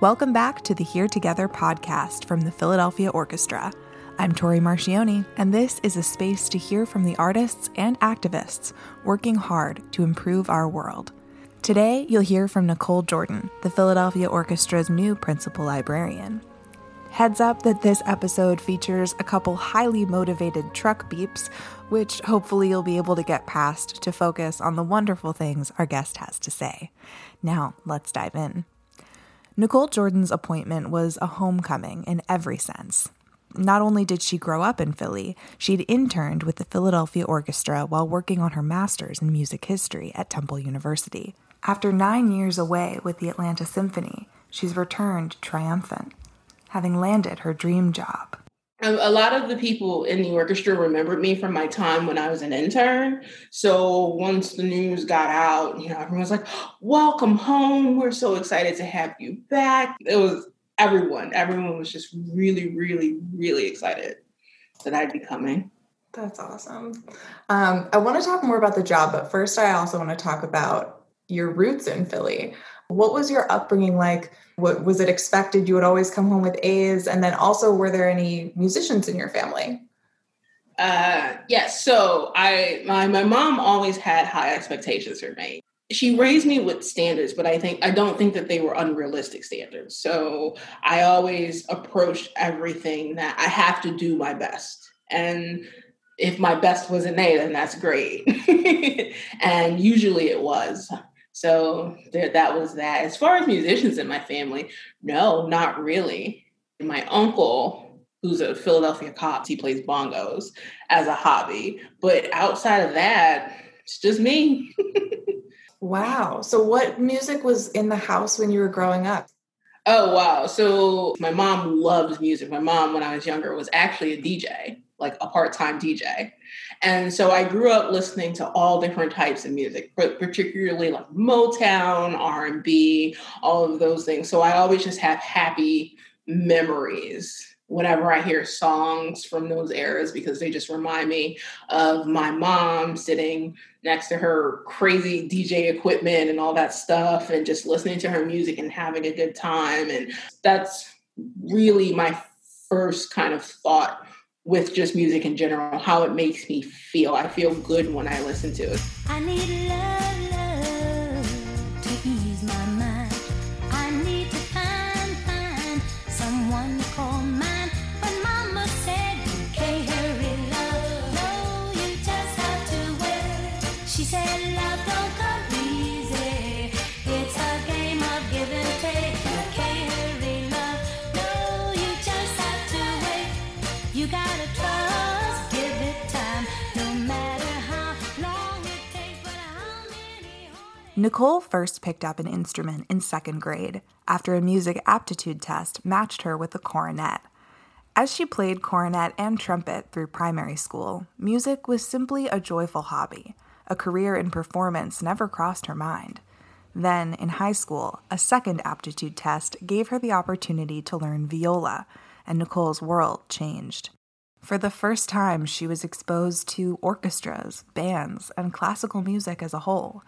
Welcome back to the HearTOGETHER podcast from the Philadelphia Orchestra. I'm Tori Marchiony, and this is a space to hear from the artists and activists working hard to improve our world. Today, you'll hear from Nicole Jordan, the Philadelphia Orchestra's new principal librarian. Heads up that this episode features a couple highly motivated truck beeps, which hopefully you'll be able to get past to focus on the wonderful things our guest has to say. Now, let's dive in. Nicole Jordan's appointment was a homecoming in every sense. Not only did she grow up in Philly, she'd interned with the Philadelphia Orchestra while working on her master's in music history at Temple University. After nine years away with the Atlanta Symphony, she's returned triumphant, having landed her dream job. A lot of the people in the orchestra remembered me from my time when I was an intern. So once the news got out, you know, everyone was like, "Welcome home! We're so excited to have you back." It was everyone. Everyone was just really, really, really excited that I'd be coming. That's awesome. Um, I want to talk more about the job, but first, I also want to talk about your roots in Philly. What was your upbringing like? What was it expected you would always come home with A's? And then also, were there any musicians in your family? Uh, yes. So I, my, my mom always had high expectations for me. She raised me with standards, but I think I don't think that they were unrealistic standards. So I always approached everything that I have to do my best. And if my best was an A, then that's great. and usually it was. So there, that was that. As far as musicians in my family, no, not really. My uncle, who's a Philadelphia cop, he plays bongos as a hobby. But outside of that, it's just me. wow. So what music was in the house when you were growing up? Oh wow. So my mom loves music. My mom, when I was younger, was actually a DJ, like a part-time DJ. And so I grew up listening to all different types of music, but particularly like Motown, R&B, all of those things. So I always just have happy memories whenever I hear songs from those eras because they just remind me of my mom sitting next to her crazy DJ equipment and all that stuff and just listening to her music and having a good time. And that's really my first kind of thought with just music in general, how it makes me feel. I feel good when I listen to it. Nicole first picked up an instrument in second grade after a music aptitude test matched her with the cornet. As she played cornet and trumpet through primary school, music was simply a joyful hobby. A career in performance never crossed her mind. Then, in high school, a second aptitude test gave her the opportunity to learn viola, and Nicole's world changed. For the first time, she was exposed to orchestras, bands, and classical music as a whole,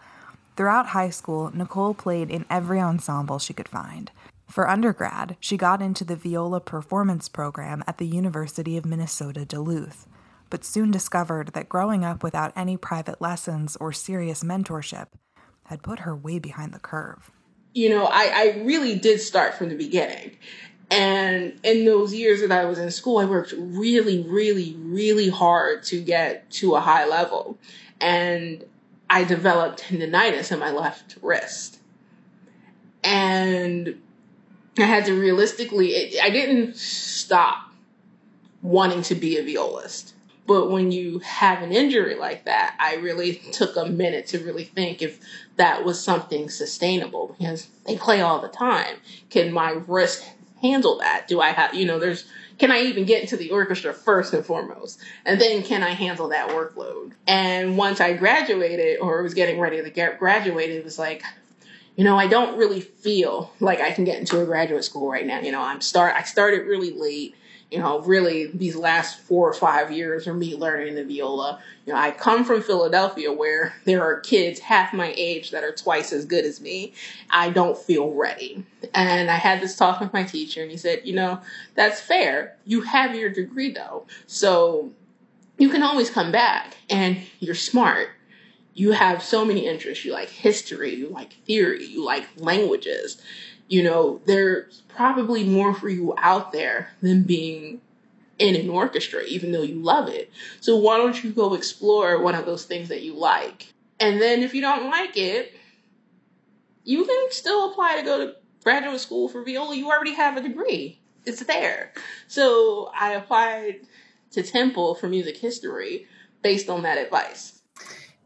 Throughout high school, Nicole played in every ensemble she could find. For undergrad, she got into the viola performance program at the University of Minnesota Duluth, but soon discovered that growing up without any private lessons or serious mentorship had put her way behind the curve. You know, I, I really did start from the beginning. And in those years that I was in school, I worked really, really, really hard to get to a high level. And I developed tendonitis in my left wrist. And I had to realistically, it, I didn't stop wanting to be a violist. But when you have an injury like that, I really took a minute to really think if that was something sustainable because they play all the time. Can my wrist handle that? Do I have, you know, there's can I even get into the orchestra first and foremost? And then can I handle that workload? And once I graduated or was getting ready to get graduated, it was like, you know, I don't really feel like I can get into a graduate school right now. You know, I'm start I started really late you know, really these last four or five years are me learning the viola. You know, I come from Philadelphia where there are kids half my age that are twice as good as me. I don't feel ready. And I had this talk with my teacher and he said, you know, that's fair. You have your degree though. So you can always come back and you're smart. You have so many interests. You like history, you like theory, you like languages you know, there's probably more for you out there than being in an orchestra, even though you love it. So why don't you go explore one of those things that you like? And then if you don't like it, you can still apply to go to graduate school for viola. You already have a degree. It's there. So I applied to Temple for music history based on that advice.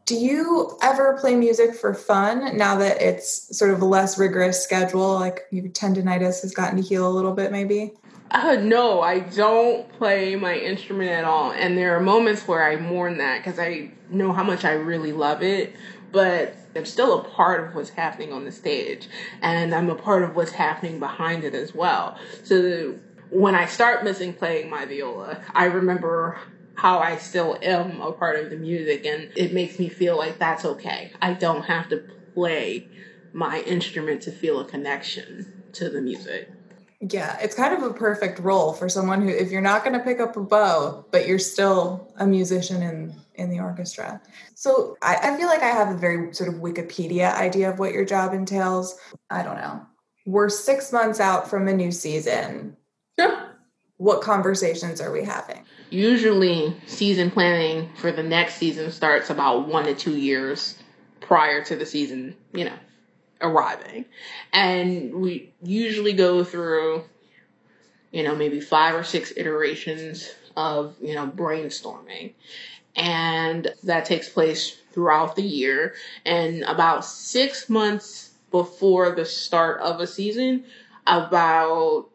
Do you ever play music for fun now that it's sort of a less rigorous schedule? Like your tendonitis has gotten to heal a little bit, maybe? Uh, no, I don't play my instrument at all. And there are moments where I mourn that because I know how much I really love it. But I'm still a part of what's happening on the stage. And I'm a part of what's happening behind it as well. So when I start missing playing my viola, I remember how I still am a part of the music and it makes me feel like that's okay. I don't have to play my instrument to feel a connection to the music. Yeah, it's kind of a perfect role for someone who if you're not going to pick up a bow, but you're still a musician in in the orchestra. So I, I feel like I have a very sort of Wikipedia idea of what your job entails. I don't know. We're six months out from a new season. Yeah. What conversations are we having? Usually season planning for the next season starts about one to two years prior to the season, you know, arriving. And we usually go through, you know, maybe five or six iterations of, you know, brainstorming. And that takes place throughout the year. And about six months before the start of a season, about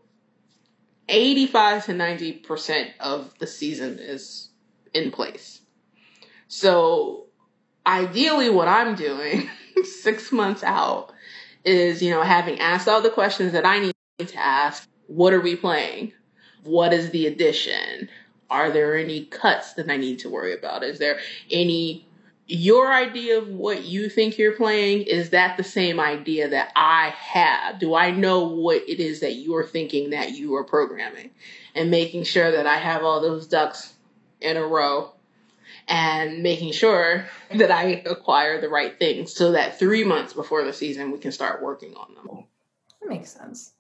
85 to 90% of the season is in place. So ideally what I'm doing six months out is, you know, having asked all the questions that I need to ask. What are we playing? What is the addition? Are there any cuts that I need to worry about? Is there any your idea of what you think you're playing is that the same idea that I have? Do I know what it is that you're thinking that you are programming? And making sure that I have all those ducks in a row and making sure that I acquire the right things so that three months before the season we can start working on them. That makes sense.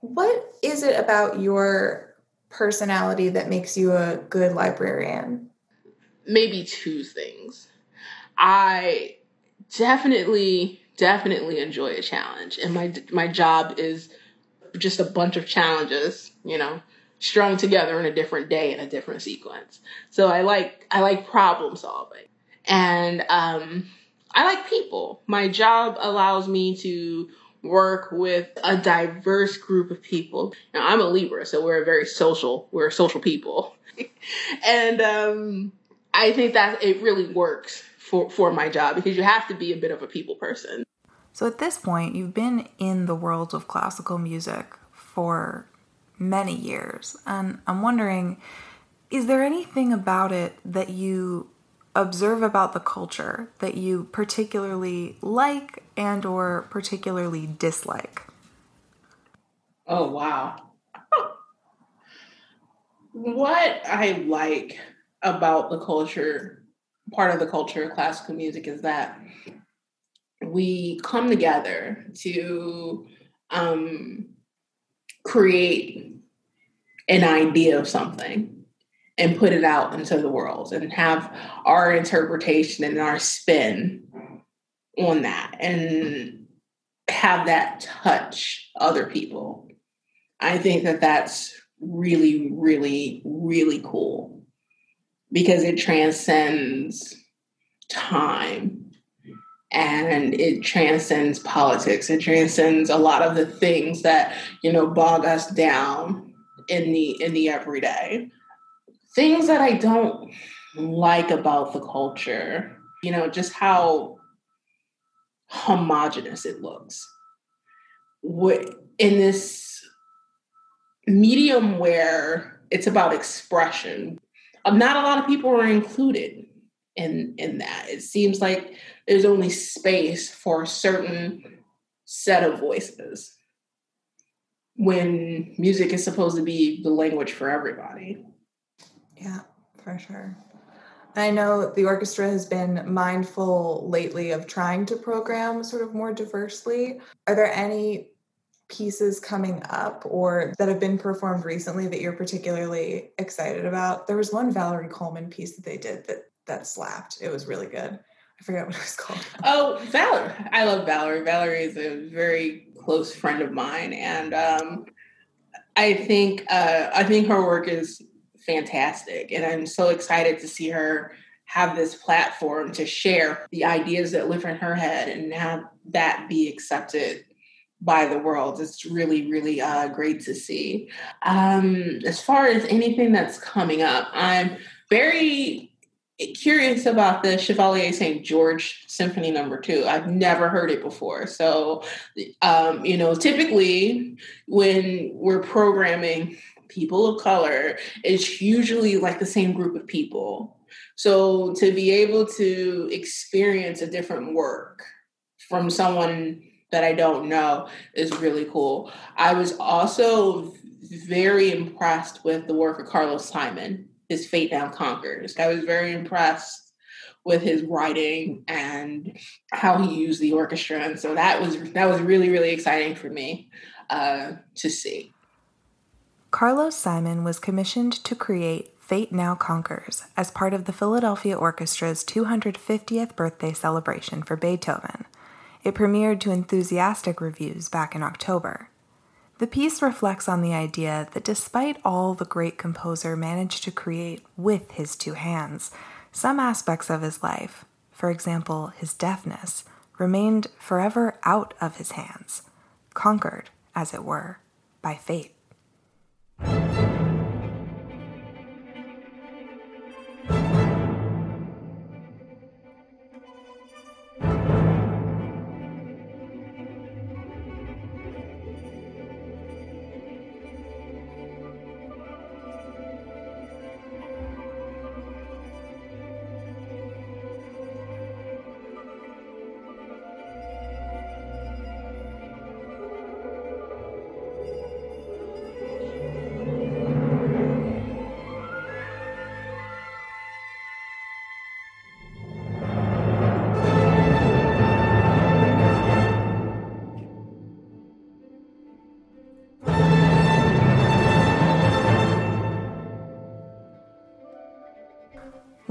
What is it about your personality that makes you a good librarian? Maybe two things. I definitely, definitely enjoy a challenge, and my my job is just a bunch of challenges, you know, strung together in a different day in a different sequence. So I like I like problem solving, and um, I like people. My job allows me to work with a diverse group of people. Now I'm a Libra, so we're a very social. We're social people, and um, I think that it really works for, for my job because you have to be a bit of a people person. So at this point, you've been in the world of classical music for many years. And I'm wondering is there anything about it that you observe about the culture that you particularly like and or particularly dislike? Oh, wow. what I like about the culture part of the culture of classical music is that we come together to um, create an idea of something and put it out into the world and have our interpretation and our spin on that and have that touch other people. I think that that's really, really, really cool because it transcends time and it transcends politics it transcends a lot of the things that you know bog us down in the in the everyday things that i don't like about the culture you know just how homogenous it looks in this medium where it's about expression. Um, not a lot of people are included in in that. It seems like there's only space for a certain set of voices when music is supposed to be the language for everybody. Yeah, for sure. I know the orchestra has been mindful lately of trying to program sort of more diversely. Are there any pieces coming up or that have been performed recently that you're particularly excited about? There was one Valerie Coleman piece that they did that that slapped. It was really good. I forget what it was called. Oh, Valerie. I love Valerie. Valerie is a very close friend of mine. And um, I think uh, I think her work is fantastic. And I'm so excited to see her have this platform to share the ideas that live in her head and have that be accepted by the world. It's really, really uh, great to see. Um, as far as anything that's coming up, I'm very curious about the Chevalier St. George Symphony Number Two. I've never heard it before. So, um, you know, typically when we're programming people of color, it's usually like the same group of people. So to be able to experience a different work from someone that I don't know is really cool. I was also very impressed with the work of Carlos Simon his Fate Now Conquers. I was very impressed with his writing and how he used the orchestra, and so that was that was really really exciting for me uh, to see. Carlos Simon was commissioned to create Fate Now Conquers as part of the Philadelphia Orchestra's 250th birthday celebration for Beethoven. It premiered to enthusiastic reviews back in October. The piece reflects on the idea that despite all the great composer managed to create with his two hands, some aspects of his life, for example, his deafness, remained forever out of his hands, conquered, as it were, by fate.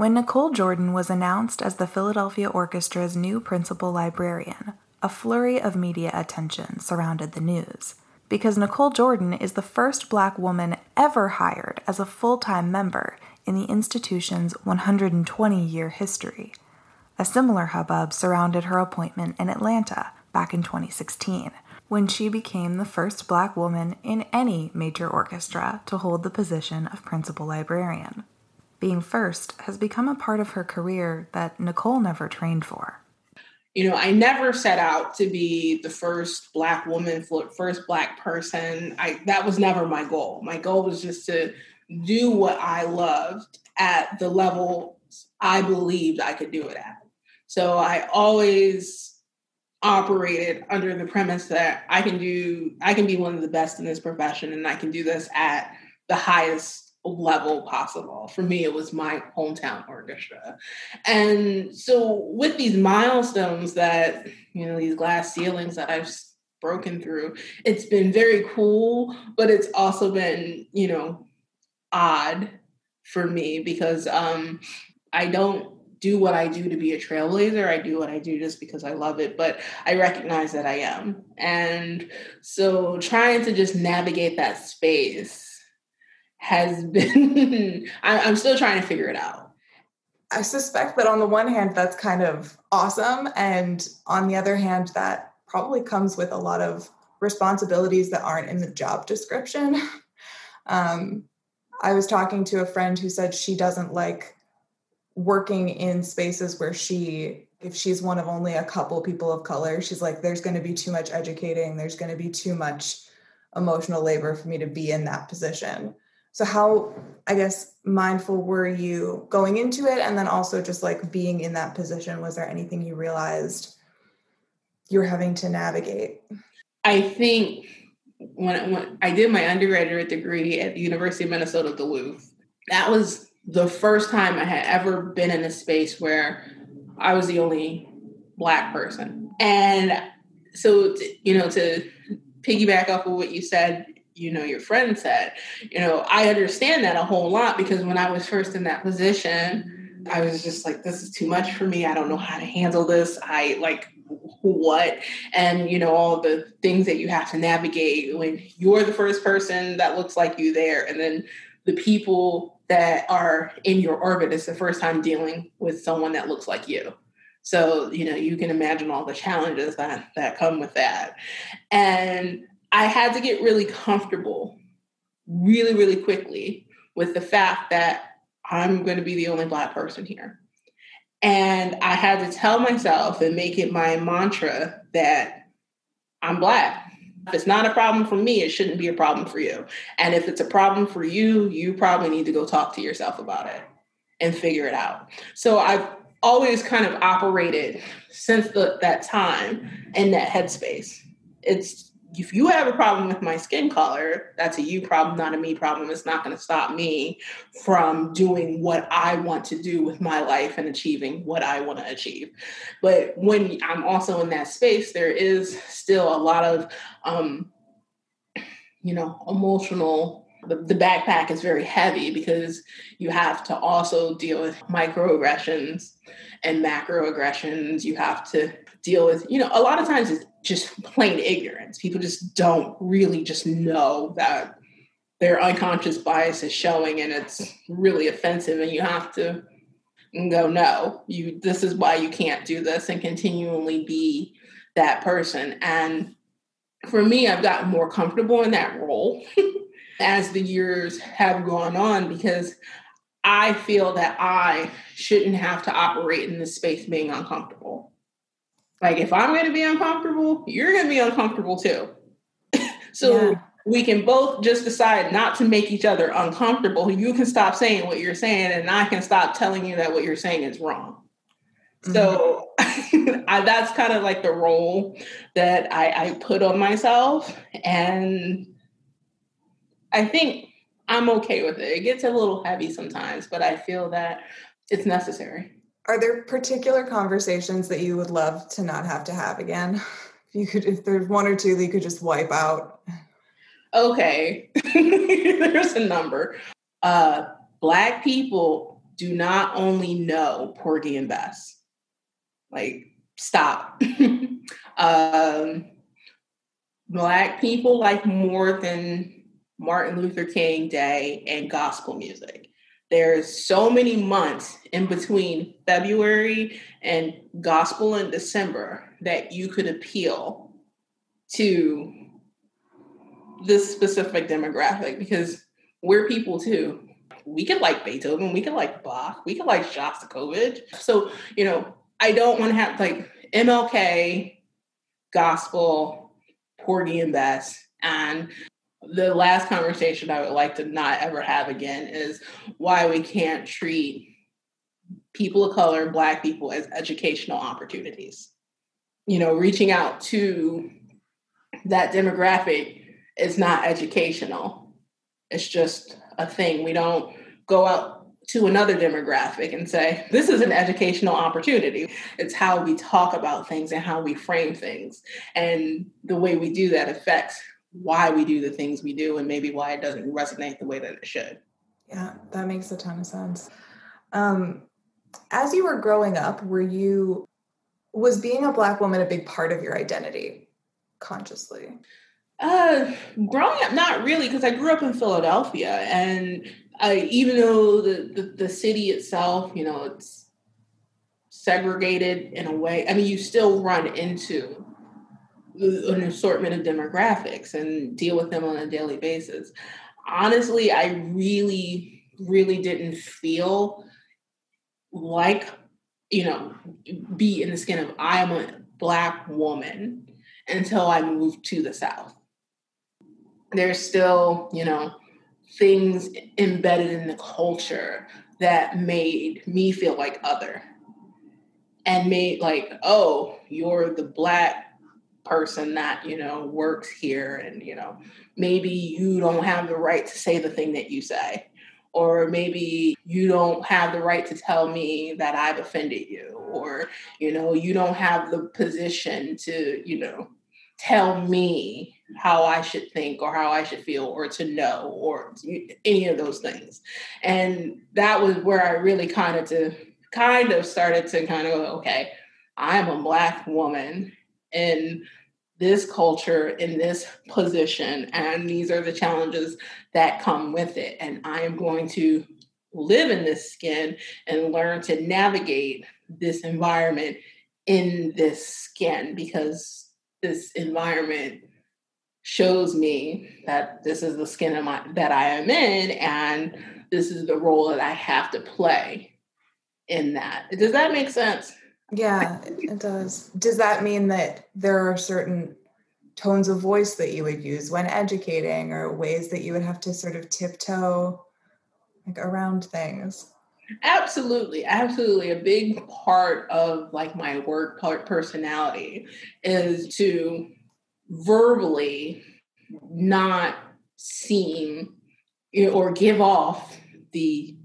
When Nicole Jordan was announced as the Philadelphia Orchestra's new principal librarian, a flurry of media attention surrounded the news. Because Nicole Jordan is the first black woman ever hired as a full time member in the institution's 120 year history. A similar hubbub surrounded her appointment in Atlanta back in 2016, when she became the first black woman in any major orchestra to hold the position of principal librarian being first has become a part of her career that Nicole never trained for. You know, I never set out to be the first black woman, first black person. I that was never my goal. My goal was just to do what I loved at the level I believed I could do it at. So I always operated under the premise that I can do I can be one of the best in this profession and I can do this at the highest level possible. For me, it was my hometown orchestra. And so with these milestones that, you know, these glass ceilings that I've broken through, it's been very cool, but it's also been, you know, odd for me because um I don't do what I do to be a trailblazer. I do what I do just because I love it, but I recognize that I am. And so trying to just navigate that space has been, I'm still trying to figure it out. I suspect that on the one hand, that's kind of awesome. And on the other hand, that probably comes with a lot of responsibilities that aren't in the job description. um, I was talking to a friend who said she doesn't like working in spaces where she if she's one of only a couple people of color she's like there's going to be too much educating there's going to be too much emotional labor for me to be in that position So how I guess mindful were you going into it and then also just like being in that position was there anything you realized you're having to navigate? I think when, when I did my undergraduate degree at the University of Minnesota Duluth, that was the first time I had ever been in a space where I was the only black person. And so, you know, to piggyback off of what you said, you know, your friend said, you know, I understand that a whole lot because when I was first in that position, I was just like, this is too much for me. I don't know how to handle this. I like what and you know all the things that you have to navigate when you're the first person that looks like you there and then the people that are in your orbit is the first time dealing with someone that looks like you so you know you can imagine all the challenges that that come with that and i had to get really comfortable really really quickly with the fact that i'm going to be the only black person here and I had to tell myself and make it my mantra that I'm Black. If it's not a problem for me, it shouldn't be a problem for you. And if it's a problem for you, you probably need to go talk to yourself about it and figure it out. So I've always kind of operated since the, that time in that headspace. It's if you have a problem with my skin color, that's a you problem, not a me problem. It's not going to stop me from doing what I want to do with my life and achieving what I want to achieve. But when I'm also in that space, there is still a lot of, um, you know, emotional. The, the backpack is very heavy because you have to also deal with microaggressions and macroaggressions. You have to deal with, you know, a lot of times it's just plain ignorance. People just don't really just know that their unconscious bias is showing and it's really offensive and you have to go no you this is why you can't do this and continually be that person and for me i've gotten more comfortable in that role as the years have gone on because i feel that i shouldn't have to operate in this space being uncomfortable like if I'm going to be uncomfortable, you're going to be uncomfortable too. so yeah. we can both just decide not to make each other uncomfortable. You can stop saying what you're saying, and I can stop telling you that what you're saying is wrong. Mm-hmm. So I, that's kind of like the role that I, I put on myself, and I think I'm okay with it. It gets a little heavy sometimes, but I feel that it's necessary. Are there particular conversations that you would love to not have to have again? If you could, if there's one or two that you could just wipe out. Okay, there's a number. Uh, black people do not only know Porgy and Bess. Like, stop. um, black people like more than Martin Luther King Day and gospel music there's so many months in between February and gospel in December that you could appeal to this specific demographic because we're people too. We could like Beethoven, we could like Bach, we could like Shostakovich. So, you know, I don't want to have like MLK, gospel, Porgy and Bess, and the last conversation I would like to not ever have again is why we can't treat people of color, Black people, as educational opportunities. You know, reaching out to that demographic is not educational, it's just a thing. We don't go out to another demographic and say, this is an educational opportunity. It's how we talk about things and how we frame things. And the way we do that affects why we do the things we do and maybe why it doesn't resonate the way that it should. Yeah, that makes a ton of sense. Um, as you were growing up, were you was being a black woman a big part of your identity consciously? Uh, growing up, not really, because I grew up in Philadelphia, and I, even though the, the the city itself, you know, it's segregated in a way. I mean, you still run into an assortment of demographics and deal with them on a daily basis. Honestly, I really, really didn't feel like, you know, be in the skin of I'm a black woman until I moved to the South. There's still, you know, things embedded in the culture that made me feel like other and made like, oh, you're the black person that, you know, works here and, you know, maybe you don't have the right to say the thing that you say. Or maybe you don't have the right to tell me that I've offended you, or you know, you don't have the position to, you know, tell me how I should think or how I should feel or to know or any of those things. And that was where I really kind of to kind of started to kind of go, okay, I'm a black woman in this culture in this position and these are the challenges that come with it and I am going to live in this skin and learn to navigate this environment in this skin because this environment shows me that this is the skin my, that I am in and this is the role that I have to play in that. Does that make sense? Yeah, it does. Does that mean that there are certain tones of voice that you would use when educating or ways that you would have to sort of tiptoe like around things? Absolutely, absolutely. A big part of like my work part personality is to verbally not seem or give off the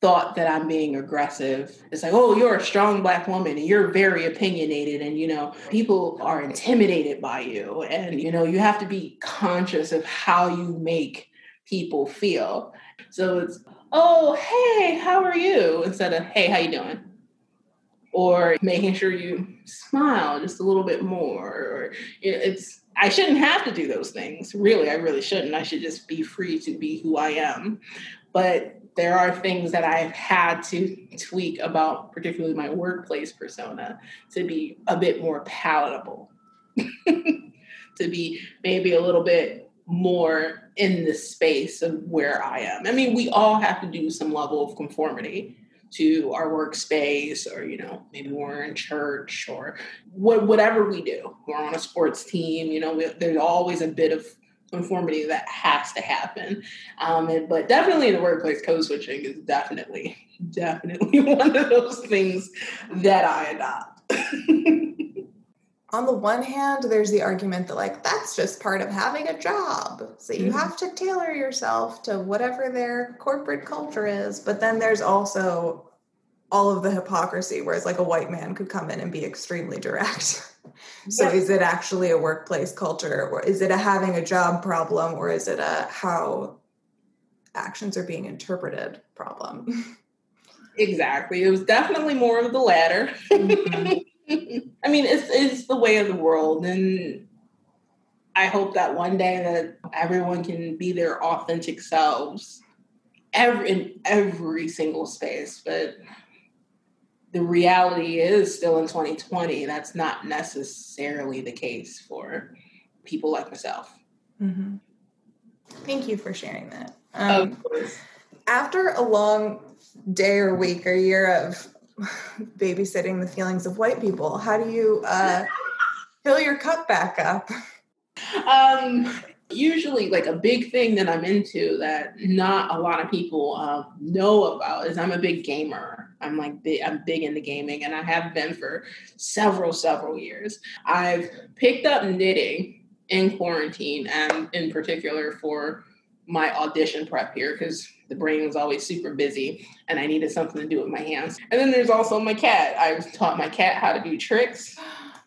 thought that I'm being aggressive. It's like, oh, you're a strong black woman and you're very opinionated and you know, people are intimidated by you and you know, you have to be conscious of how you make people feel. So it's, "Oh, hey, how are you?" instead of, "Hey, how you doing?" Or making sure you smile just a little bit more or it's I shouldn't have to do those things. Really, I really shouldn't. I should just be free to be who I am. But there are things that I've had to tweak about, particularly my workplace persona, to be a bit more palatable, to be maybe a little bit more in the space of where I am. I mean, we all have to do some level of conformity to our workspace or you know maybe we're in church or what, whatever we do we're on a sports team you know we, there's always a bit of conformity that has to happen. Um, and, but definitely in the workplace, code switching is definitely, definitely one of those things that I adopt. On the one hand, there's the argument that, like, that's just part of having a job. So you mm-hmm. have to tailor yourself to whatever their corporate culture is. But then there's also all of the hypocrisy, whereas, like, a white man could come in and be extremely direct. So is it actually a workplace culture or is it a having a job problem or is it a how actions are being interpreted problem? Exactly. It was definitely more of the latter. Mm-hmm. I mean, it's it's the way of the world and I hope that one day that everyone can be their authentic selves every in every single space, but the reality is still in 2020 that's not necessarily the case for people like myself. Mm-hmm. thank you for sharing that. Um, after a long day or week or year of babysitting the feelings of white people how do you uh, fill your cup back up? Um, usually like a big thing that i'm into that not a lot of people uh, know about is i'm a big gamer. I'm like big, i'm big into gaming and i have been for several several years. I've picked up knitting in quarantine and in particular for my audition prep here because the brain was always super busy and i needed something to do with my hands. And then there's also my cat. I've taught my cat how to do tricks.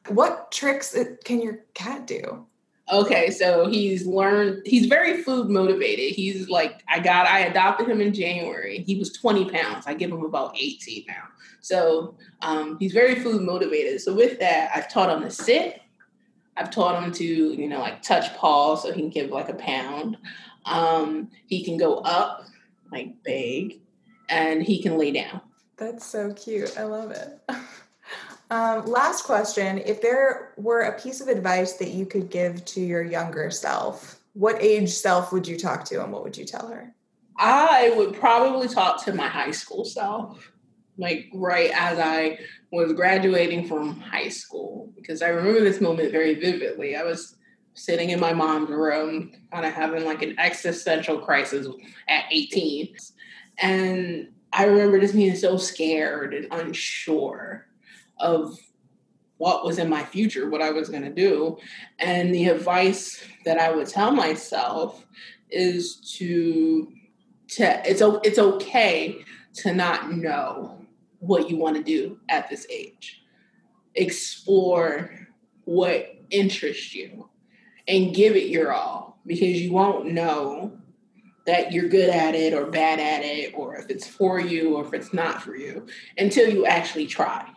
What tricks can your cat do Okay, so he's learned, he's very food motivated. He's like, I got, I adopted him in January. He was 20 pounds. I give him about 18 now. So um, he's very food motivated. So with that, I've taught him to sit. I've taught him to, you know, like touch paw so he can give like a pound. Um, he can go up, like beg, and he can lay down. That's so cute. I love it. Um, last question. If there were a piece of advice that you could give to your younger self, what age self would you talk to and what would you tell her? I would probably talk to my high school self, like right as I was graduating from high school, because I remember this moment very vividly. I was sitting in my mom's room, kind of having like an existential crisis at 18. And I remember just being so scared and unsure of what was in my future, what I was going to do. And the advice that I would tell myself is to to it's it's okay to not know what you want to do at this age. Explore what interests you and give it your all because you won't know that you're good at it or bad at it or if it's for you or if it's not for you until you actually try.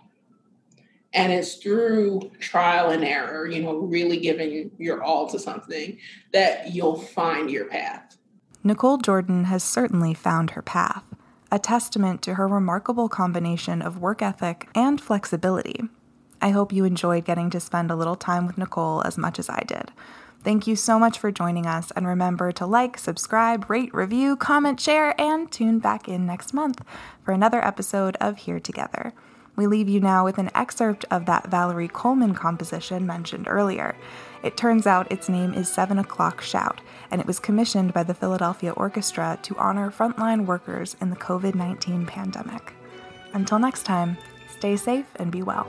And it's through trial and error, you know, really giving your all to something that you'll find your path. Nicole Jordan has certainly found her path, a testament to her remarkable combination of work ethic and flexibility. I hope you enjoyed getting to spend a little time with Nicole as much as I did. Thank you so much for joining us, and remember to like, subscribe, rate, review, comment, share, and tune back in next month for another episode of HearTOGETHER. We leave you now with an excerpt of that Valerie Coleman composition mentioned earlier. It turns out its name is Seven O'Clock Shout, and it was commissioned by the Philadelphia Orchestra to honor frontline workers in the COVID 19 pandemic. Until next time, stay safe and be well.